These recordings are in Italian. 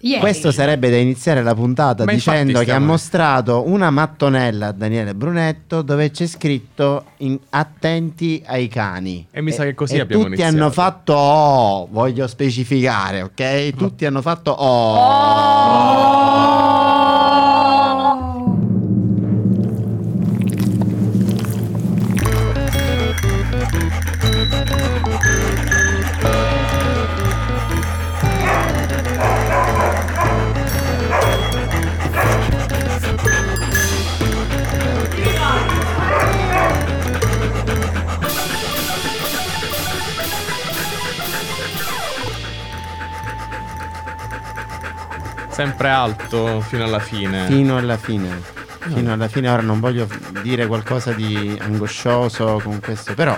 Ieri. Questo sarebbe da iniziare la puntata Ma dicendo che ha mostrato una mattonella a Daniele Brunetto dove c'è scritto in- attenti ai cani. E mi sa che così e abbiamo tutti iniziato. hanno fatto oh, voglio specificare, ok? Tutti hanno fatto oh. Sempre alto fino alla fine. Fino alla fine. Fino alla fine, ora non voglio dire qualcosa di angoscioso con questo, però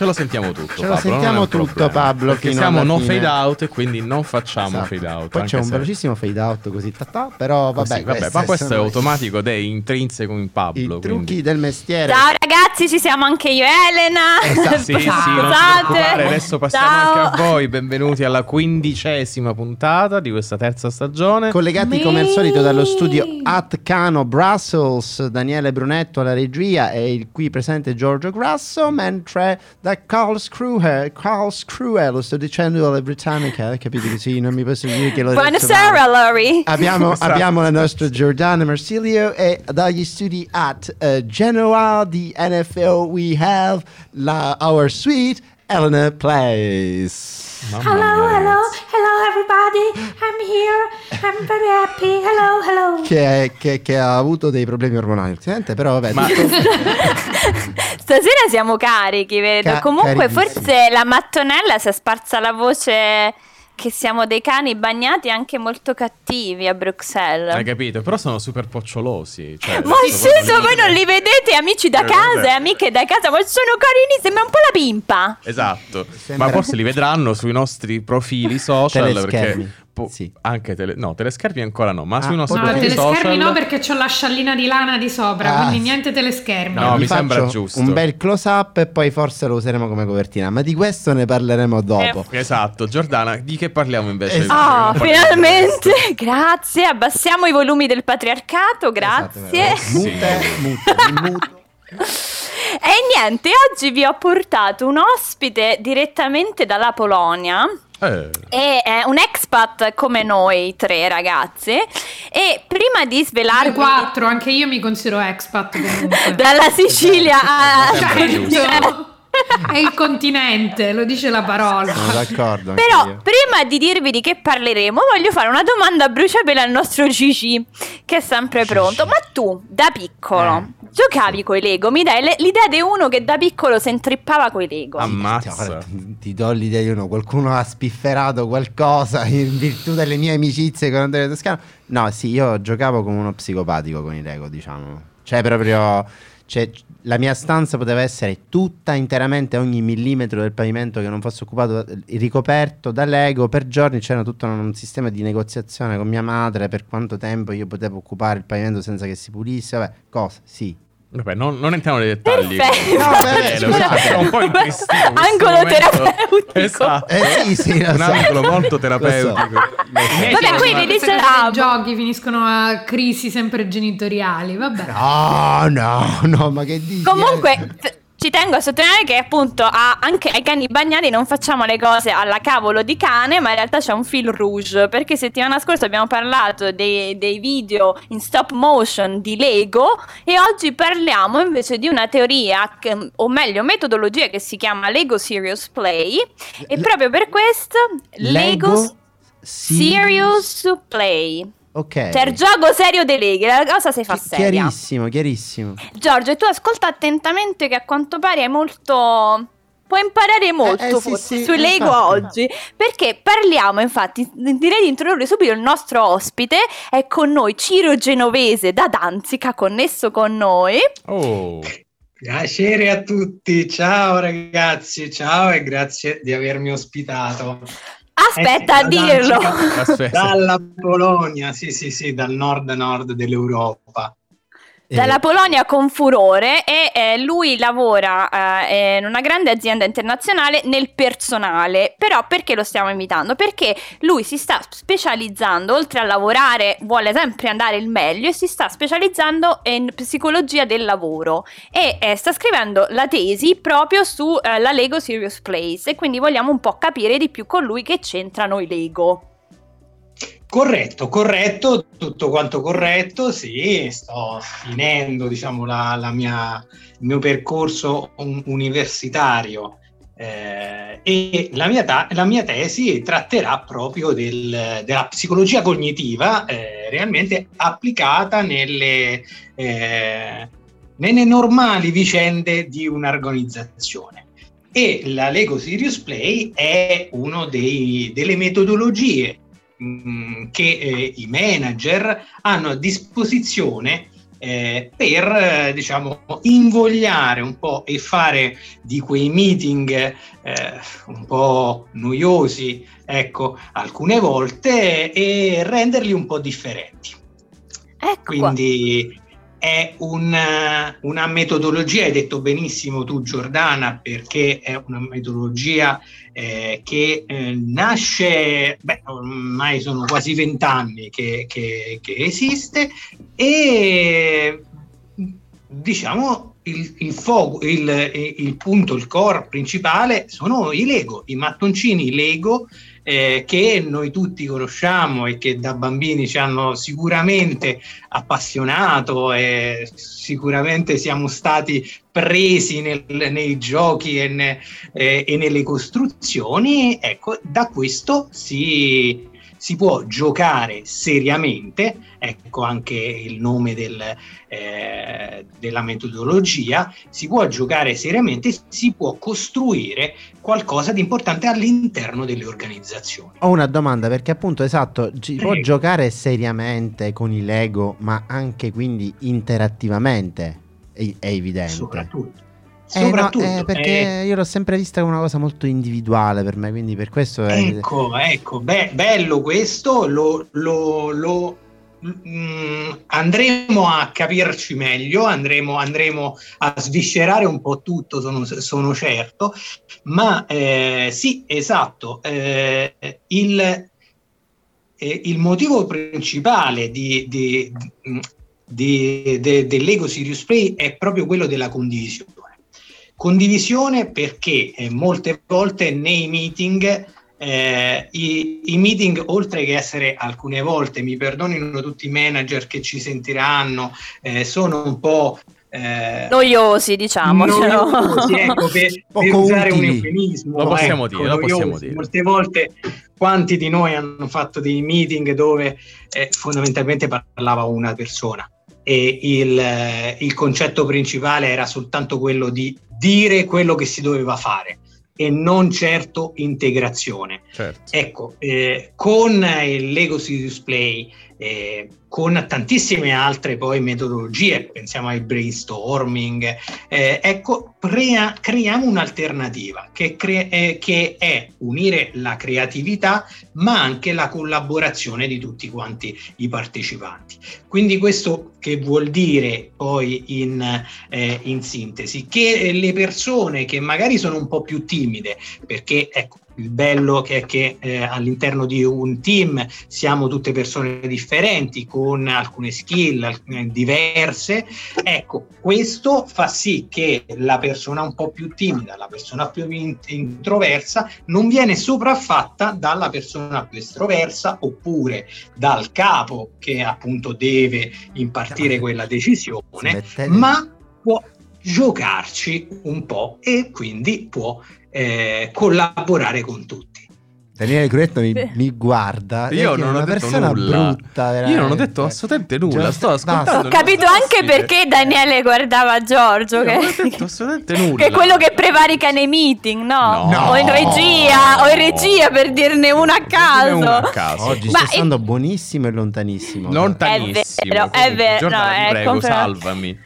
Ce lo sentiamo tutto. Ce lo Pablo, sentiamo tutto, problema. Pablo, Perché siamo no fine. fade out e quindi non facciamo Esatto. fade out. Poi anche c'è un se- velocissimo fade out così, ta ta, però vabbè, Così, vabbè, ma questo è automatico ed è intrinseco in I Pablo. trucchi quindi- del mestiere. Ciao ragazzi, ci siamo anche io Elena. Esatto, Sì, sì, adesso passiamo Ciao. anche a voi. Benvenuti alla quindicesima puntata di questa terza stagione. Collegati come al solito dallo studio At Cano Brussels, Daniele Brunetto alla regia e il qui presente Giorgio Grasso, mentre da Karlsruhe, Karlsruhe, lo sto dicendo alle britanniche, capite così, non mi posso dire che lo Buonasera, Lori. Abbiamo, abbiamo la nostra Giordana Marsilio e dagli studi at uh, Genoa di NFL we have la, our sweet Elena Place. Mamma Hello, mia, hello, hello everybody. I'm here. I'm very happy. Hello, hello. Che, che- che ha avuto dei problemi ormonali ultimamente, però vabbè. Ma- tutto- Stasera siamo carichi, vedo. Ca- Comunque, forse la mattonella si è sparsa la voce che siamo dei cani bagnati anche molto cattivi a Bruxelles. Hai capito? Però sono super pocciolosi. Cioè, Ma sì, lì. voi non li vedete, amici da Eh, casa e amiche da casa, ma sono carini, sembra un po' la pimpa. Esatto, Sembra- ma forse li vedranno sui nostri profili social perché po- sì. anche tele- no, teleschermi ancora no, ma Ah, sui nostri No, teleschermi social no perché ho la sciallina di lana di sopra, Ah, quindi sì. niente teleschermi. No, Vi mi sembra giusto. Un bel close up e poi forse lo useremo come copertina, ma di questo ne parleremo dopo. Esatto, Giordana, di che parliamo invece? Esatto. Oh, finalmente! Grazie, abbassiamo i volumi del patriarcato, grazie. Esatto, mute, mute, mi muto. E niente, oggi vi ho portato un ospite direttamente dalla Polonia. Eh, E è un expat come noi tre ragazzi. E prima di svelarvi quattro, anche io mi considero expat comunque. dalla Sicilia a. Sembra giusto. Certo. È il continente, lo dice la parola. Sono d'accordo. Però io. prima di dirvi di che parleremo, voglio fare una domanda a bruciapelo al nostro Gigi, che è sempre pronto. Ma tu, da piccolo, Eh, giocavi coi Lego? Mi dai l'idea di uno che da piccolo si intrippava coi Lego? Ammazza. Ti, ti do l'idea di uno, qualcuno ha spifferato qualcosa in virtù delle mie amicizie con Andrea Toscano. No, sì, io giocavo come uno psicopatico con i Lego, diciamo. Cioè, proprio. cioè, la mia stanza poteva essere tutta interamente, ogni millimetro del pavimento che non fosse occupato, eh, ricoperto da Lego. Per giorni c'era tutto un, un sistema di negoziazione con mia madre per quanto tempo io potevo occupare il pavimento senza che si pulisse. Vabbè, cosa? Sì. Vabbè, non, non entriamo nei dettagli. Perfetto. No, beh, Eh, lo so, scusate. è un po' intristito questo Angolo momento. terapeutico. Esatto. Eh sì, sì, un so. angolo molto terapeutico. so. I Vabbè, quindi dice- dei giochi finiscono a crisi sempre genitoriali, vabbè. No, no, no, ma che dici? Comunque, t- ci tengo a sottolineare che appunto a- anche ai cani bagnati non facciamo le cose alla cavolo di cane, ma in realtà c'è un fil rouge. Perché settimana scorsa abbiamo parlato dei, dei video in stop motion di Lego e oggi parliamo invece di una teoria, che- o meglio metodologia che si chiama Lego Serious Play. E proprio per questo Lego, Serious Play. Ok. Cioè il gioco serio dei Lego, la cosa si fa Chi- seria. Chiarissimo, chiarissimo. Giorgio, tu ascolta attentamente che a quanto pare hai molto... Puoi imparare molto eh, sì, forse sì, sui Lego infatti. oggi perché parliamo infatti direi di introdurre subito il nostro ospite è con noi Ciro Genovese da Danzica connesso con noi Oh, Piacere a tutti, ciao ragazzi, ciao e grazie di avermi ospitato. Aspetta Eh a dirlo aspetta. Dalla Polonia, sì sì sì, dal nord-nord dell'Europa. Dalla Eh, Polonia con furore e eh, lui lavora eh, in una grande azienda internazionale nel personale. Però perché lo stiamo invitando? Perché lui si sta specializzando, oltre a lavorare, vuole sempre andare il meglio e si sta specializzando in psicologia del lavoro e eh, sta scrivendo la tesi proprio sulla Lego Serious Place e quindi vogliamo un po' capire di più con lui che c'entrano i Lego. Corretto, corretto, tutto quanto corretto, sì, sto finendo diciamo, la, la mia, il mio percorso un- universitario eh, e la mia, ta- la mia tesi tratterà proprio del- della psicologia cognitiva eh, realmente applicata nelle, eh, nelle normali vicende di un'organizzazione. E la Lego Serious Play è una delle metodologie mh, che eh, i manager hanno a disposizione eh, per eh, diciamo invogliare un po' e fare di quei meeting eh, un po' noiosi ecco alcune volte e renderli un po' differenti. Ecco quindi è una, una metodologia, hai detto benissimo tu Giordana, perché è una metodologia eh, che eh, nasce, beh, ormai sono quasi vent'anni che, che, che esiste e diciamo il, il, foco, il, il punto, il core principale sono i Lego, i mattoncini Lego eh, che noi tutti conosciamo e che da bambini ci hanno sicuramente appassionato e sicuramente siamo stati presi nel, nei giochi e, ne, eh, e, nelle costruzioni, ecco, da questo si, si può giocare seriamente, ecco anche il nome del, eh, della metodologia, si può giocare seriamente, si può costruire qualcosa di importante all'interno delle organizzazioni. Ho una domanda perché appunto esatto, si può Prego. giocare seriamente con i Lego, ma anche quindi interattivamente, è, è evidente. Soprattutto. Eh, no, Soprattutto, eh, perché eh, io l'ho sempre vista come una cosa molto individuale per me, quindi per questo è... Ecco, ecco, be- bello questo, lo, lo- lo- mm, andremo a capirci meglio, andremo, andremo a sviscerare un po' tutto, sono, sono certo, ma eh, sì, esatto, eh, il, eh, il motivo principale di, di, di, de- dell'Ego Sirius Play è proprio quello della condivisione. Condivisione perché eh, molte volte nei meeting eh, i, i meeting, oltre che essere alcune volte, mi perdonino tutti i manager che ci sentiranno, eh, sono un po' eh, Noiosi, diciamocelo. noiosi, ecco, per, per usare un utili. eufemismo. Lo possiamo ecco, dire, lo possiamo dire. Molte volte quanti di noi hanno fatto dei meeting dove eh, fondamentalmente parlava una persona e il, eh, il concetto principale era soltanto quello di dire quello che si doveva fare e non certo integrazione. Certo. Ecco, eh, con il Lego Serious Play, eh, con tantissime altre poi metodologie, pensiamo al brainstorming, eh, ecco, crea- creiamo un'alternativa che, cre- eh, che è unire la creatività ma anche la collaborazione di tutti quanti i partecipanti. Quindi questo che vuol dire poi in, eh, in sintesi? Che le persone che magari sono un po' più timide, perché ecco, il bello che è che eh, all'interno di un team siamo tutte persone differenti con alcune skill alcune diverse. Ecco questo fa sì che la persona un po' più timida la persona più in- introversa non viene sopraffatta dalla persona più estroversa oppure dal capo che appunto deve impartire quella decisione ma può giocarci un po' e quindi può eh, collaborare con tutti. Daniele Curetto mi, mi guarda. Io è non è ho detto nulla. brutta, Io non ho detto assolutamente nulla, Già- sto ascoltando. Ho capito anche perché Daniele guardava Giorgio, Io che, non ho detto assolutamente nulla. che è quello che prevarica nei meeting, no? No. O in regia, o in regia per dirne una a caso. una a caso. Oggi Ma sto stando buonissimo e lontanissimo. Lontanissimo. È vero, è vero, no, è prego, confermato. salvami.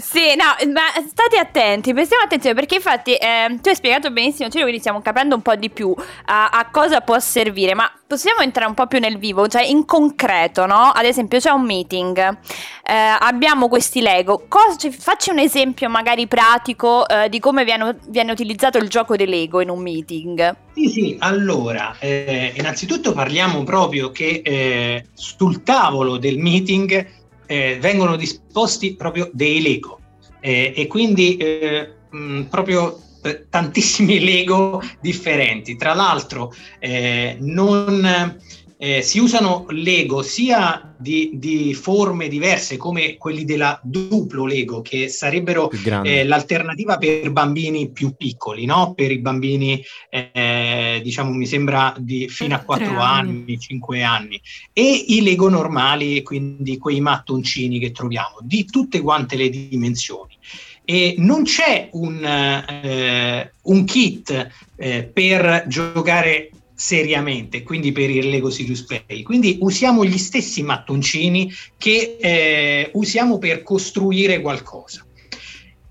Sì, no, ma state attenti, prestiamo attenzione perché infatti eh, tu hai spiegato benissimo, Ciro, quindi stiamo capendo un po' di più a, a, cosa può servire, ma possiamo entrare un po' più nel vivo, cioè in concreto, no? Ad esempio c'è un meeting, eh, abbiamo questi Lego, cosa, cioè, facci un esempio magari pratico eh, di come viene, viene, utilizzato il gioco dei Lego in un meeting. Sì, sì, allora, eh, innanzitutto parliamo proprio che eh, sul tavolo del meeting eh, vengono disposti proprio dei Lego eh, e quindi eh, mh, proprio eh, tantissimi Lego differenti. Tra l'altro eh, non eh, si usano Lego sia di, di, forme diverse come quelli della duplo Lego, che sarebbero eh, l'alternativa per bambini più piccoli, no? per i bambini, eh, diciamo, mi sembra di fino a 4 anni. anni, 5 anni, e i Lego normali, quindi quei mattoncini che troviamo, di tutte quante le dimensioni. E non c'è un, eh, un kit eh, per giocare seriamente, quindi per il Lego Serious Play. Quindi usiamo gli stessi mattoncini che eh, usiamo per costruire qualcosa.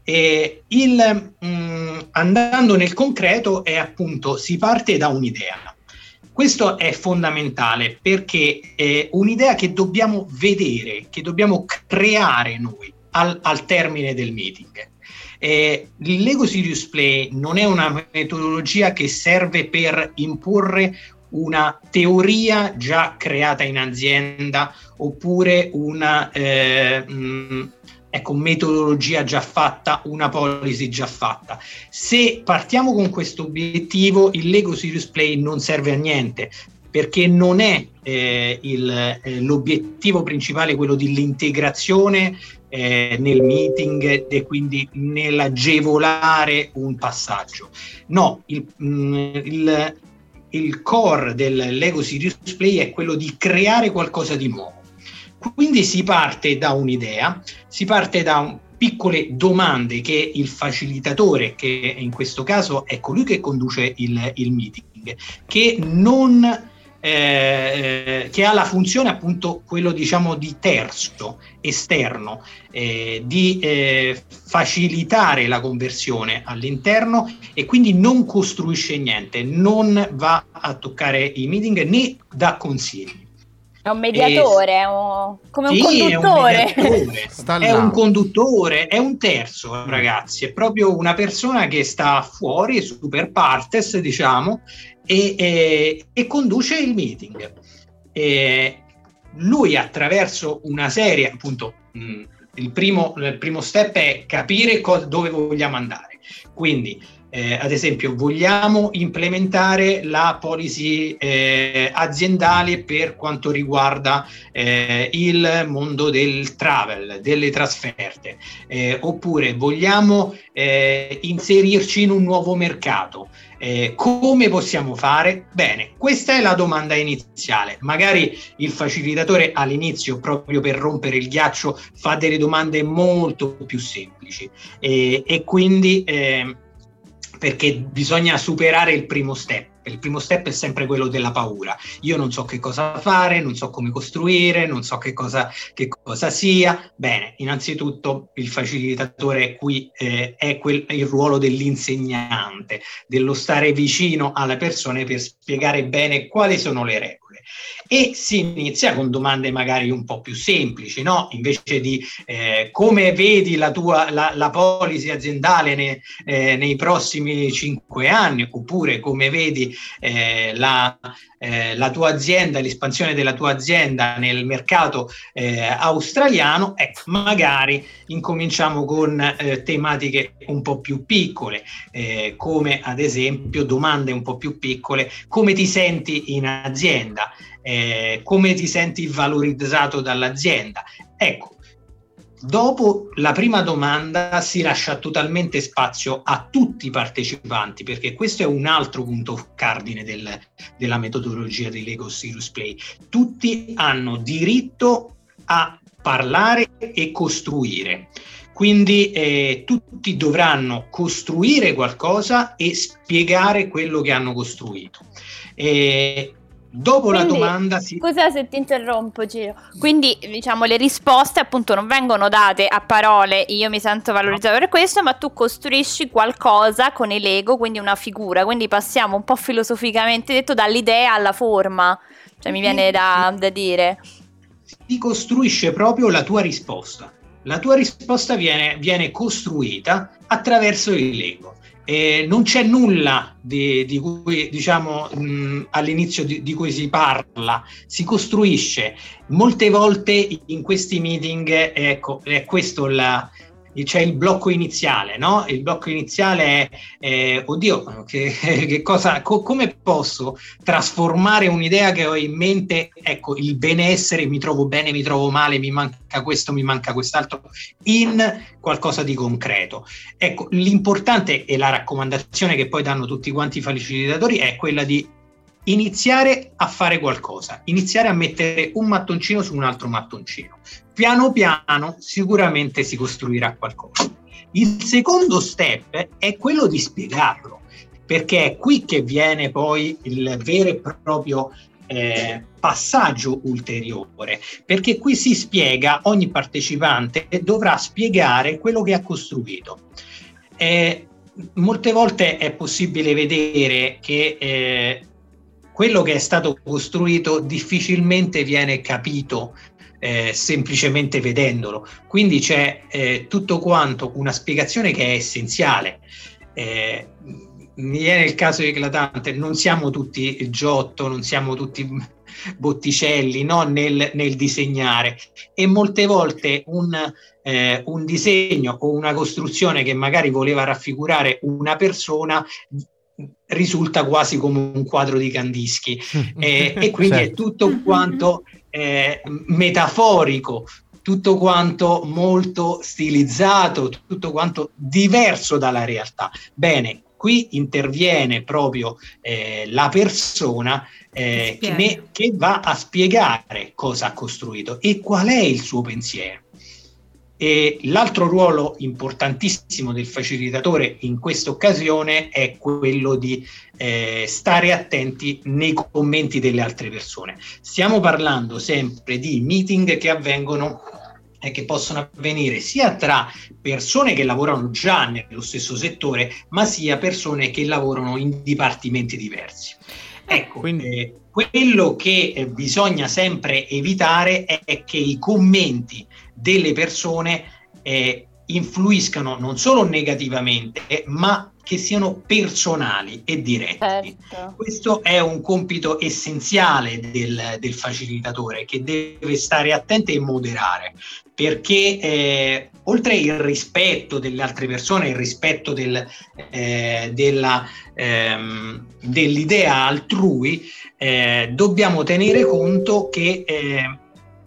E il, mh, mm, andando nel concreto è appunto si parte da un'idea. Questo è fondamentale perché è un'idea che dobbiamo vedere, che dobbiamo creare noi al, al termine del meeting. Eh, il Lego Serious Play non è una metodologia che serve per imporre una teoria già creata in azienda oppure una eh, mh, mm, ecco, metodologia già fatta, una policy già fatta. Se partiamo con questo obiettivo, il Lego Serious Play non serve a niente perché non è eh, il, eh, l'obiettivo principale quello dell'integrazione eh, nel meeting e quindi nell'agevolare un passaggio. No, il, mh, mm, il, il core del Lego Serious Play è quello di creare qualcosa di nuovo. Quindi si parte da un'idea, si parte da un, piccole domande che il facilitatore, che in questo caso è colui che conduce il, il meeting, che non eh, che ha la funzione appunto quello diciamo di terzo esterno eh, di eh, facilitare la conversione all'interno e quindi non costruisce niente non va a toccare i meeting né dà consigli. È un mediatore, e... è un... come un conduttore. È un, è un conduttore, è un terzo, ragazzi, è proprio una persona che sta fuori, super partes, diciamo, e, e, e conduce il meeting. E lui attraverso una serie, appunto, mh, il, primo, il primo step è capire co- dove vogliamo andare. Quindi eh, ad esempio, vogliamo implementare la policy eh, aziendale per quanto riguarda eh, il mondo del travel, delle trasferte, eh, oppure vogliamo eh, inserirci in un nuovo mercato. Eh, come possiamo fare? Bene, questa è la domanda iniziale. Magari il facilitatore all'inizio, proprio per rompere il ghiaccio, fa delle domande molto più semplici e quindi perché bisogna superare il primo step. Il primo step è sempre quello della paura. Io non so che cosa fare, non so come costruire, non so che cosa, che cosa sia. Bene, innanzitutto il facilitatore qui eh, è quel, il ruolo dell'insegnante, dello stare vicino alle persone per spiegare bene quali sono le regole e si inizia con domande magari un po' più semplici, no? invece di eh, come vedi la tua la, la policy aziendale ne, eh, nei prossimi cinque anni, oppure come vedi eh, la, eh, la, tua azienda, l'espansione della tua azienda nel mercato eh, australiano, ecco, magari incominciamo con eh, tematiche un po' più piccole, come ad esempio domande un po' più piccole, come ti senti in azienda? eh, come ti senti valorizzato dall'azienda. Ecco, dopo la prima domanda si lascia totalmente spazio a tutti i partecipanti, perché questo è un altro punto cardine del, della metodologia di Lego Serious Play. Tutti hanno diritto a parlare e costruire. Quindi eh, tutti dovranno costruire qualcosa e spiegare quello che hanno costruito. Eh, Dopo la Quindi, domanda si... Scusa se ti interrompo, Giro. Quindi, diciamo, le risposte appunto non vengono date a parole, io mi sento valorizzato per questo, ma tu costruisci qualcosa con il Lego, quindi una figura. Quindi passiamo un po' filosoficamente detto dall'idea alla forma. Cioè, mi viene da, da dire. si costruisce proprio la tua risposta. La tua risposta viene, viene costruita attraverso il Lego. E non c'è nulla di, di cui, diciamo, mh, all'inizio di, di cui si parla, si costruisce. Molte volte in questi meeting, ecco, è questo la, c'è il blocco iniziale, no? Il blocco iniziale è, eh, oddio, che, che cosa, co- come posso trasformare un'idea che ho in mente, ecco, il benessere, mi trovo bene, mi trovo male, mi manca questo, mi manca quest'altro, in qualcosa di concreto. Ecco, l'importante e la raccomandazione che poi danno tutti quanti i facilitatori è quella di iniziare a fare qualcosa, iniziare a mettere un mattoncino su un altro mattoncino. Piano piano sicuramente si costruirà qualcosa. Il secondo step è quello di spiegarlo, perché è qui che viene poi il vero e proprio eh, passaggio ulteriore, perché qui si spiega, ogni partecipante dovrà spiegare quello che ha costruito. Eh, molte volte è possibile vedere che eh, quello che è stato costruito difficilmente viene capito eh, semplicemente vedendolo. Quindi c'è eh, tutto quanto una spiegazione che è essenziale. Eh, mi viene il caso eclatante, non siamo tutti Giotto, non siamo tutti Botticelli no? nel, nel disegnare e molte volte un, eh, un disegno o una costruzione che magari voleva raffigurare una persona risulta quasi come un quadro di Candischi eh, e quindi certo. è tutto quanto eh, metaforico, tutto quanto molto stilizzato, tutto quanto diverso dalla realtà. Bene, qui interviene proprio eh, la persona eh, che, ne, che va a spiegare cosa ha costruito e qual è il suo pensiero. E l'altro ruolo importantissimo del facilitatore in questa occasione è quello di eh, stare attenti nei commenti delle altre persone. Stiamo parlando sempre di meeting che avvengono e che possono avvenire sia tra persone che lavorano già nello stesso settore, ma sia persone che lavorano in dipartimenti diversi. Ecco, Quindi... eh, quello che eh, bisogna sempre evitare è, è che i commenti delle persone eh, influiscano non solo negativamente, ma che siano personali e diretti. Certo. Questo è un compito essenziale del, del, facilitatore che deve stare attento e moderare, perché eh, oltre il rispetto delle altre persone, il rispetto del, eh, della, ehm, dell'idea altrui, eh, dobbiamo tenere conto che eh,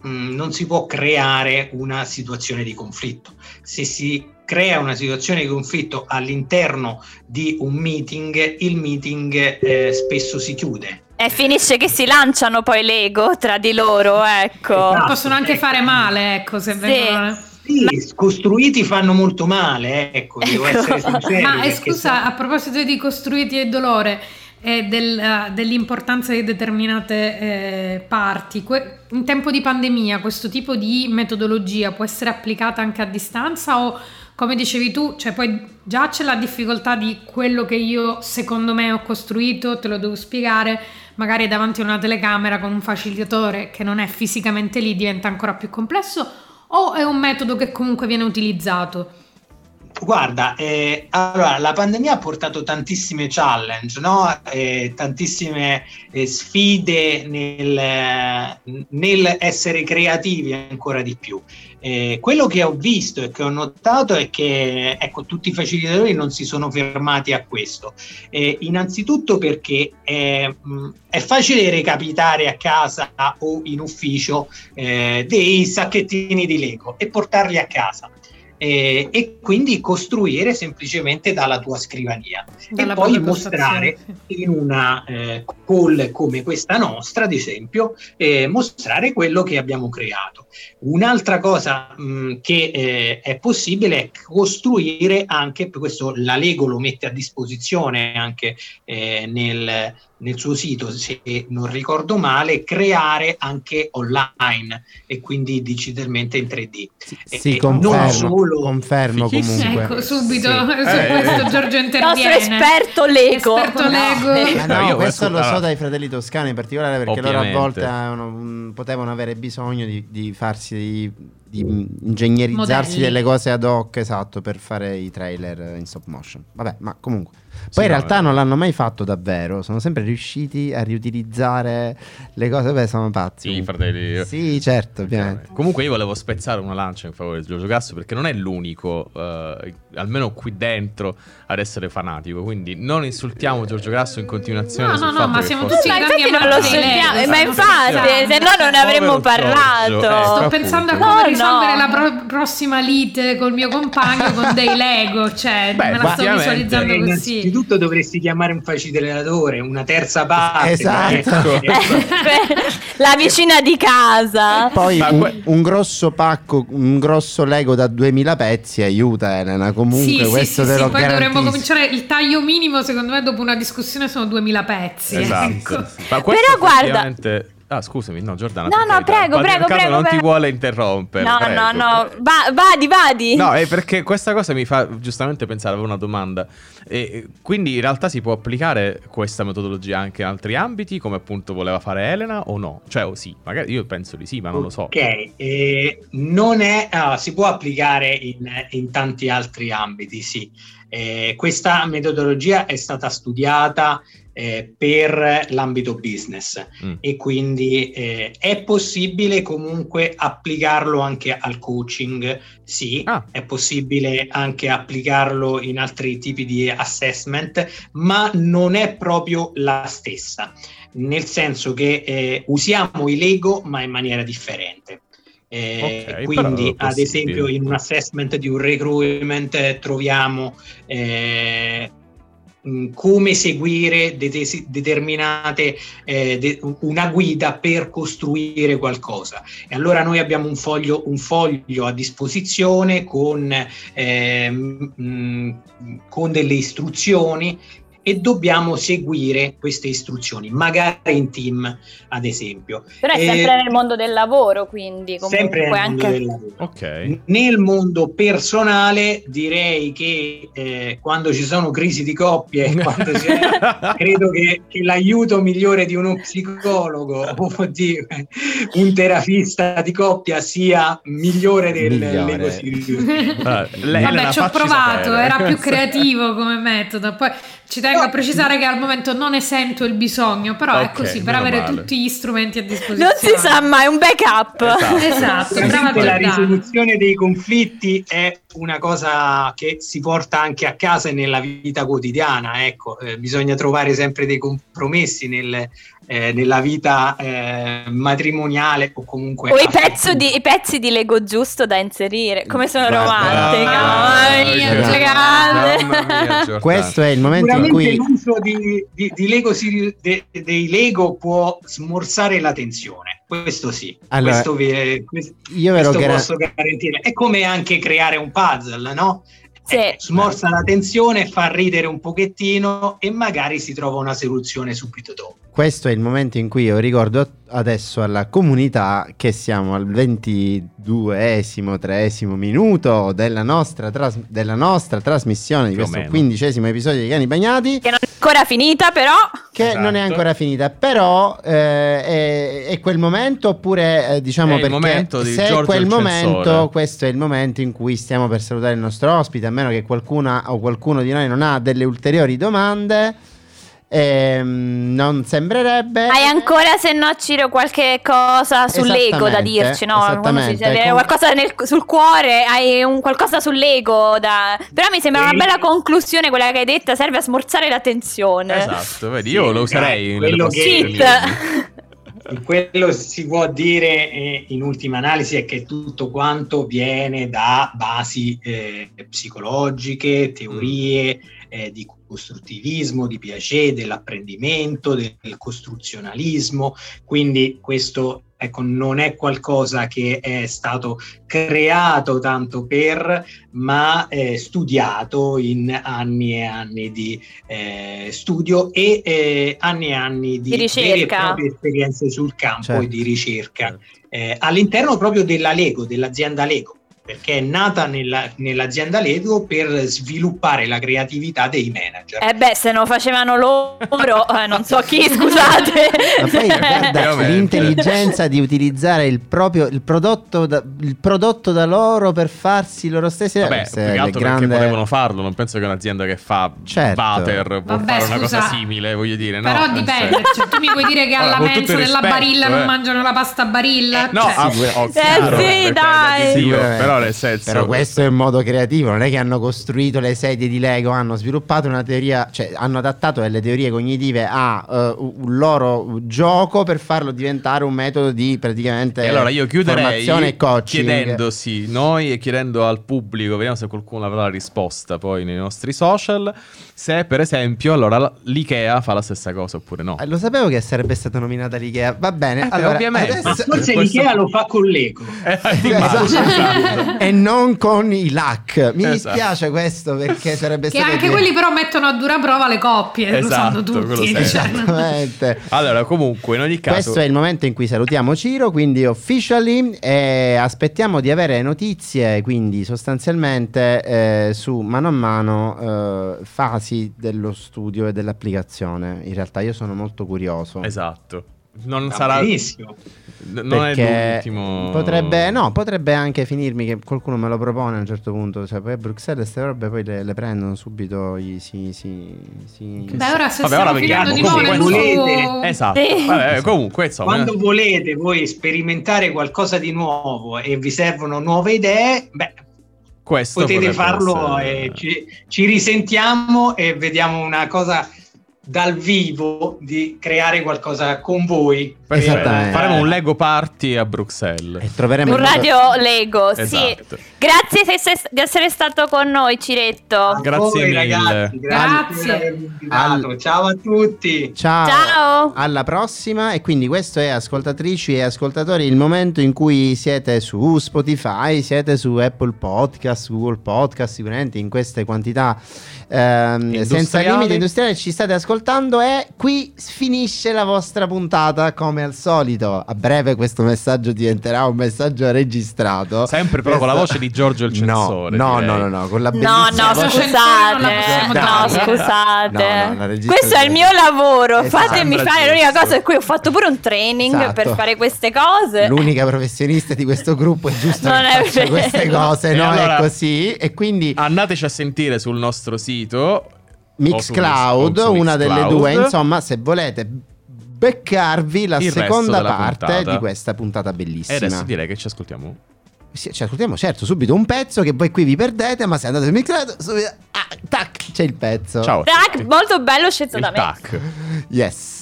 mh, non si può creare una situazione di conflitto. Se si crea una situazione di conflitto all'interno di un meeting, il meeting eh, spesso si chiude. E finisce che si lanciano poi l'ego tra di loro, ecco. Esatto, Possono anche ecco. fare male, ecco, se sì. vengono... Sì, Ma... costruiti fanno molto male, ecco, devo ecco. essere sincero. Ma eh, scusa, sono... a proposito di costruiti e dolore, e del, uh, dell'importanza di determinate eh, parti. Que- in tempo di pandemia questo tipo di metodologia può essere applicata anche a distanza o come dicevi tu, cioè poi già c'è la difficoltà di quello che io secondo me ho costruito, te lo devo spiegare, magari davanti a una telecamera con un facilitatore che non è fisicamente lì diventa ancora più complesso o è un metodo che comunque viene utilizzato? Guarda, eh, allora, la pandemia ha portato tantissime challenge, no? eh, tantissime eh, sfide nel, nel, essere creativi ancora di più. Eh, quello che ho visto e che ho notato è che ecco, tutti i facilitatori non si sono fermati a questo. Eh, innanzitutto perché è, mh, è, facile recapitare a casa o in ufficio eh, dei sacchettini di Lego e portarli a casa eh, e quindi costruire semplicemente dalla tua scrivania Dalla e poi mostrare in una eh, call come questa nostra, ad esempio, eh, mostrare quello che abbiamo creato. Un'altra cosa mh, che eh, è possibile è costruire anche, questo la Lego lo mette a disposizione anche eh, nel, nel suo sito, se non ricordo male, creare anche online e quindi digitalmente in 3D. Sì, sì, E confermo, non solo- confermo comunque. Ecco, subito Sì. su Eh, questo eh, Giorgio Il nostro interviene. esperto Lego. Esperto Lego. Ah, No, no, io questo lo so dai fratelli toscani in particolare perché loro Ovviamente. a volte avevano- mh, potevano avere bisogno di, di farsi di, ingegnerizzarsi Modelli. delle cose ad hoc esatto per fare i trailer in stop motion. Vabbè, ma comunque. Poi Sì, in no, realtà eh. non l'hanno mai fatto davvero, sono sempre riusciti a riutilizzare le cose, beh, sono pazzi. Sì, fratelli. Sì, certo, ovviamente. Comunque io volevo spezzare una lancia in favore di Giorgio Gasso perché non è l'unico, eh, almeno qui dentro, ad essere fanatico. Quindi non insultiamo Giorgio Gasso in continuazione. No, sul no, no, ma siamo fosse- tutti Ma grandi infatti non lo sentiamo, ma infatti, se no non ne avremmo parlato. eh, Sto pensando a come. Risolvere la pro- prossima lite col mio compagno con dei Lego. Cioè, Beh, me la sto visualizzando così. innanzitutto dovresti chiamare un facilitatore, una terza parte. Esatto. ecco. la vicina di casa. Poi un, un grosso pacco, un grosso Lego da 2000 pezzi aiuta Elena. Comunque Sì, questo sì, te sì, lo sì, poi dovremmo cominciare il taglio minimo, secondo me, dopo una discussione sono 2000 pezzi. Esatto. ecco. Però guarda- Ah, scusami, no, Giordana. No, no, carità. prego, prego, prego, non ti prego. vuole interrompere. No, prego. no, no, Va- vadi, vadi. No, è perché questa cosa mi fa giustamente pensare a una domanda. E quindi in realtà si può applicare questa metodologia anche in altri ambiti, come appunto voleva fare Elena, o no? Cioè, o sì, magari io penso di sì, ma non lo so. Ok, eh, non è, ah, si può applicare in, in tanti altri ambiti, sì. Eh, questa metodologia è stata studiata eh, per l'ambito business Mm. e quindi eh, è possibile comunque applicarlo anche al coaching, sì, Ah. è possibile anche applicarlo in altri tipi di assessment, ma non è proprio la stessa, nel senso che eh, usiamo i Lego ma in maniera differente. Eh, Ok, quindi, ad esempio, in un assessment di un recruitment eh, troviamo eh, mh, come seguire de- determinate eh, de- una guida per costruire qualcosa. E allora noi abbiamo un foglio, un foglio a disposizione con, ehm, mh, con delle istruzioni e dobbiamo seguire queste istruzioni, magari in team, ad esempio. Però è Eh, sempre nel mondo del lavoro, quindi comunque sempre nel mondo anche... del lavoro. Ok. Nel mondo personale direi che eh, quando ci sono crisi di coppie, quando c'è, credo che, che l'aiuto migliore di uno psicologo o di un terapista di coppia sia migliore del Migliore. Lego Serious. Ah, Vabbè, ci ho provato, sapere. era più creativo come metodo. Poi ci tengo a precisare che al momento non ne sento il bisogno, però è Ok, così, per avere male. tutti gli strumenti a disposizione. Non si sa mai, un backup. Esatto. Esatto, brava la risoluzione dei conflitti è una cosa che si porta anche a casa e nella vita quotidiana. Ecco, eh, bisogna trovare sempre dei compromessi nel, eh, nella vita eh, matrimoniale o comunque O i, di- i pezzi di Lego giusto da inserire. Come sono mia, Giordana. Questo è il momento in Sicuramente cui l'uso di, di- di Lego Siri- de- dei Lego può smorzare la tensione. Questo sì, Allora, questo, vi- questo io ve lo questo gara- posso garantire. È come anche creare un puzzle, no? Sì. Eh, smorza la tensione, fa ridere un pochettino e magari si trova una soluzione subito dopo. questo è il momento in cui io ricordo adesso alla comunità che siamo al 22esimo, 3 minuto della nostra, tras- della nostra trasmissione di questo quindicesimo episodio di Cani Bagnati. Che non è ancora finita, però. Che Esatto. non è ancora finita, però eh, è, è quel momento oppure eh, diciamo È il perché momento di se è quel momento, censore. questo è il momento in cui stiamo per salutare il nostro ospite, a meno che qualcuna o qualcuno di noi non ha delle ulteriori domande. Ehm, non sembrerebbe. Hai ancora, se no, Ciro, qualche cosa sul Lego da dirci, no? Quando si Com- qualcosa nel- sul cuore, hai un qualcosa sul Lego da... Però mi sembra una Sì. bella conclusione quella che hai detta, serve a smorzare la tensione. Esatto, vedi, io lo userei nelle quello che- quello si può dire eh, in ultima analisi è che tutto quanto viene da basi eh, psicologiche, teorie eh, di costruttivismo, di piacere, dell'apprendimento, del costruzionalismo, quindi questo ecco, non è qualcosa che è stato creato tanto per, ma eh, studiato in anni e anni di eh, studio e eh, anni e anni di, di ricerca. esperienze sul campo certo. e di ricerca eh, all'interno proprio della Lego, dell'azienda Lego perché è nata nella, nell'azienda Lego per sviluppare la creatività dei manager. Eh beh, se non facevano loro, eh, non so chi, scusate. Ma poi guarda, l'intelligenza di utilizzare il proprio il prodotto, da, il prodotto da loro per farsi loro stessi. Vabbè, più che altro grande- perché potevano farlo. Non penso che un'azienda che fa Certo. butter può Vabbè, fare una scusa. cosa simile, voglio dire. No, Però dipende, cioè, tu mi vuoi dire che Allora, alla tutto mensa della rispetto, barilla eh. non mangiano la pasta barilla? No, Cioè, ah, oh, chiaro, sì, dai. Dio, Sicuramente. Però nel senso Però questo è un modo creativo, non è che hanno costruito le sedie di Lego, hanno sviluppato una teoria, cioè hanno adattato delle teorie cognitive a eh, un loro gioco per farlo diventare un metodo di praticamente E allora io chiuderei chiedendosi noi e chiedendo al pubblico, vediamo se qualcuno avrà la risposta poi nei nostri social, se per esempio allora l'IKEA fa la stessa cosa oppure no. Eh, Lo sapevo che sarebbe stata nominata l'IKEA. Va bene, Eh, allora ovviamente. adesso- Ma forse questo- l'IKEA lo fa con Lego. Eh, immagino, esatto. E non con i LAC. Mi Esatto. dispiace questo perché sarebbe Che stato anche dire- quelli però mettono a dura prova le coppie, lo sanno Esatto, quello tutti. Esattamente. Allora, comunque, in ogni caso Questo è il momento in cui salutiamo Ciro, quindi officially e aspettiamo di avere notizie, quindi sostanzialmente eh, su mano a mano eh, fasi dello studio e dell'applicazione. In realtà io sono molto curioso. Esatto. Non Va sarà benissimo. n- non è Perché l'ultimo potrebbe, no, potrebbe anche finirmi che qualcuno me lo propone a un certo punto. Cioè, poi a Bruxelles queste robe poi le, le prendono subito. i- si, si, si- Beh, ora se Vabbè, stiamo ora finendo vediamo. di Comunque, suo... volete- Esatto. Sì. Vabbè, comunque, insomma, Quando volete voi sperimentare qualcosa di nuovo e vi servono nuove idee, beh, questo potete farlo essere- e ci, ci risentiamo e vediamo una cosa dal vivo di creare qualcosa con voi. Esattamente. Faremo un Lego party a Bruxelles. e troveremo Un radio Lego, sì. Grazie se- se- di essere stato con noi, Ciretto. A Grazie voi, mille. ragazzi, grazie. Al- Ciao a tutti. Ciao. Ciao. Alla prossima e quindi questo è ascoltatrici e ascoltatori il momento in cui siete su Spotify, siete su Apple Podcast, Google Podcast, sicuramente in queste quantità ehm, senza limiti industriali ci state ascoltando e qui finisce la vostra puntata come al solito. A breve questo messaggio diventerà un messaggio registrato. Sempre però con la voce di Giorgio il censore. no, no, no, no, con la No, bellissima no, scusate. No, scusate. No, no, la registra- Questo è il mio lavoro. Esatto. Fatemi fare l'unica cosa per cui ho fatto pure un training Esatto. per fare queste cose. L'unica professionista di questo gruppo è giusto Non che è faccia vero. queste cose, E no? allora- è così. E quindi Andateci a sentire sul nostro sito. Mixcloud, una delle due, insomma, se volete beccarvi la Il seconda parte puntata. di questa puntata bellissima. E adesso direi che ci ascoltiamo. Sì, ci ascoltiamo certo subito un pezzo che poi qui vi perdete, ma se andate su Mixcloud, subito, ah, tac, c'è il pezzo. Ciao. Tac, molto bello scelto da me. tac. Yes.